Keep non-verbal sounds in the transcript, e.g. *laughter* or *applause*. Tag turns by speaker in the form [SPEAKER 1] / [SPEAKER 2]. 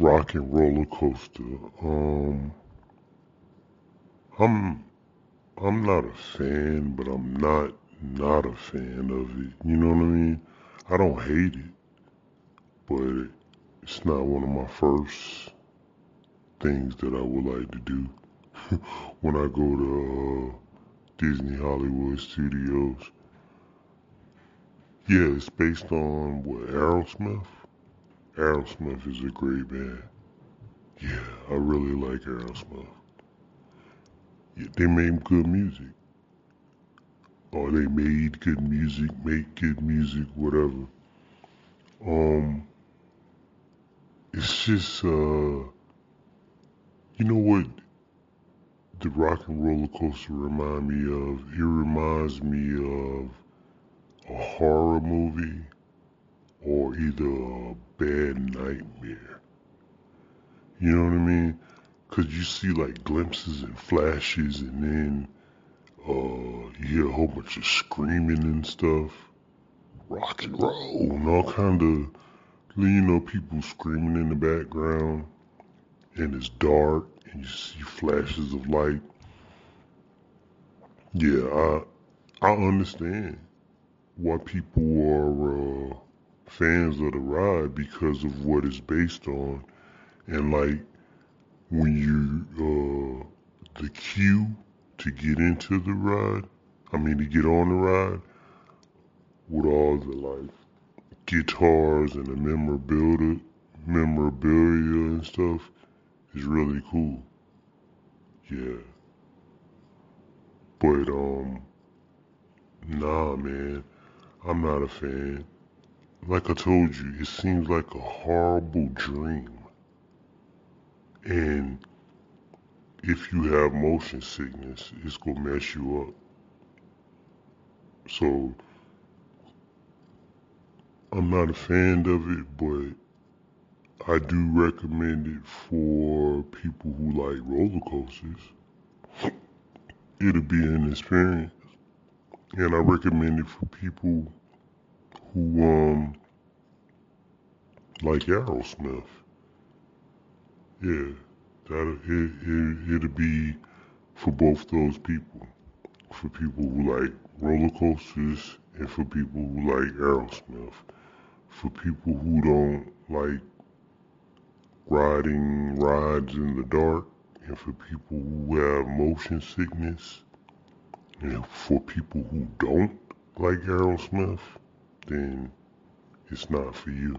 [SPEAKER 1] Rock and Roller Coaster. Um, I'm I'm not a fan, but I'm not not a fan of it. You know what I mean? I don't hate it, but it's not one of my first things that I would like to do *laughs* when I go to uh, Disney Hollywood Studios. Yeah, it's based on what Aerosmith. Aerosmith is a great band. Yeah, I really like Aerosmith. Yeah, they made good music. Or they made good music, make good music, whatever. Um, it's just, uh, you know what the rock and roller coaster remind me of? It reminds me of a horror movie or either a bad nightmare. You know what I mean? Cause you see like glimpses and flashes and then uh, you hear a whole bunch of screaming and stuff. Rock and roll and all kind of, you know, people screaming in the background and it's dark and you see flashes of light. Yeah, I I understand why people are uh, fans of the ride because of what it's based on, and like when you uh, the queue to get into the ride, I mean to get on the ride, with all the like guitars and the memorabilia, memorabilia and stuff, is really cool. Yeah. But um, nah, man. I'm not a fan. Like I told you, it seems like a horrible dream. And if you have motion sickness, it's gonna mess you up. So I'm not a fan of it, but I do recommend it for people who like roller coasters. It'll be an experience and I recommend it for people who um like Aerosmith. Yeah, that it, it it'll be for both those people, for people who like roller coasters and for people who like Aerosmith. For people who don't like riding rides in the dark, and for people who have motion sickness and for people who don't like Aerosmith, then it's not for you.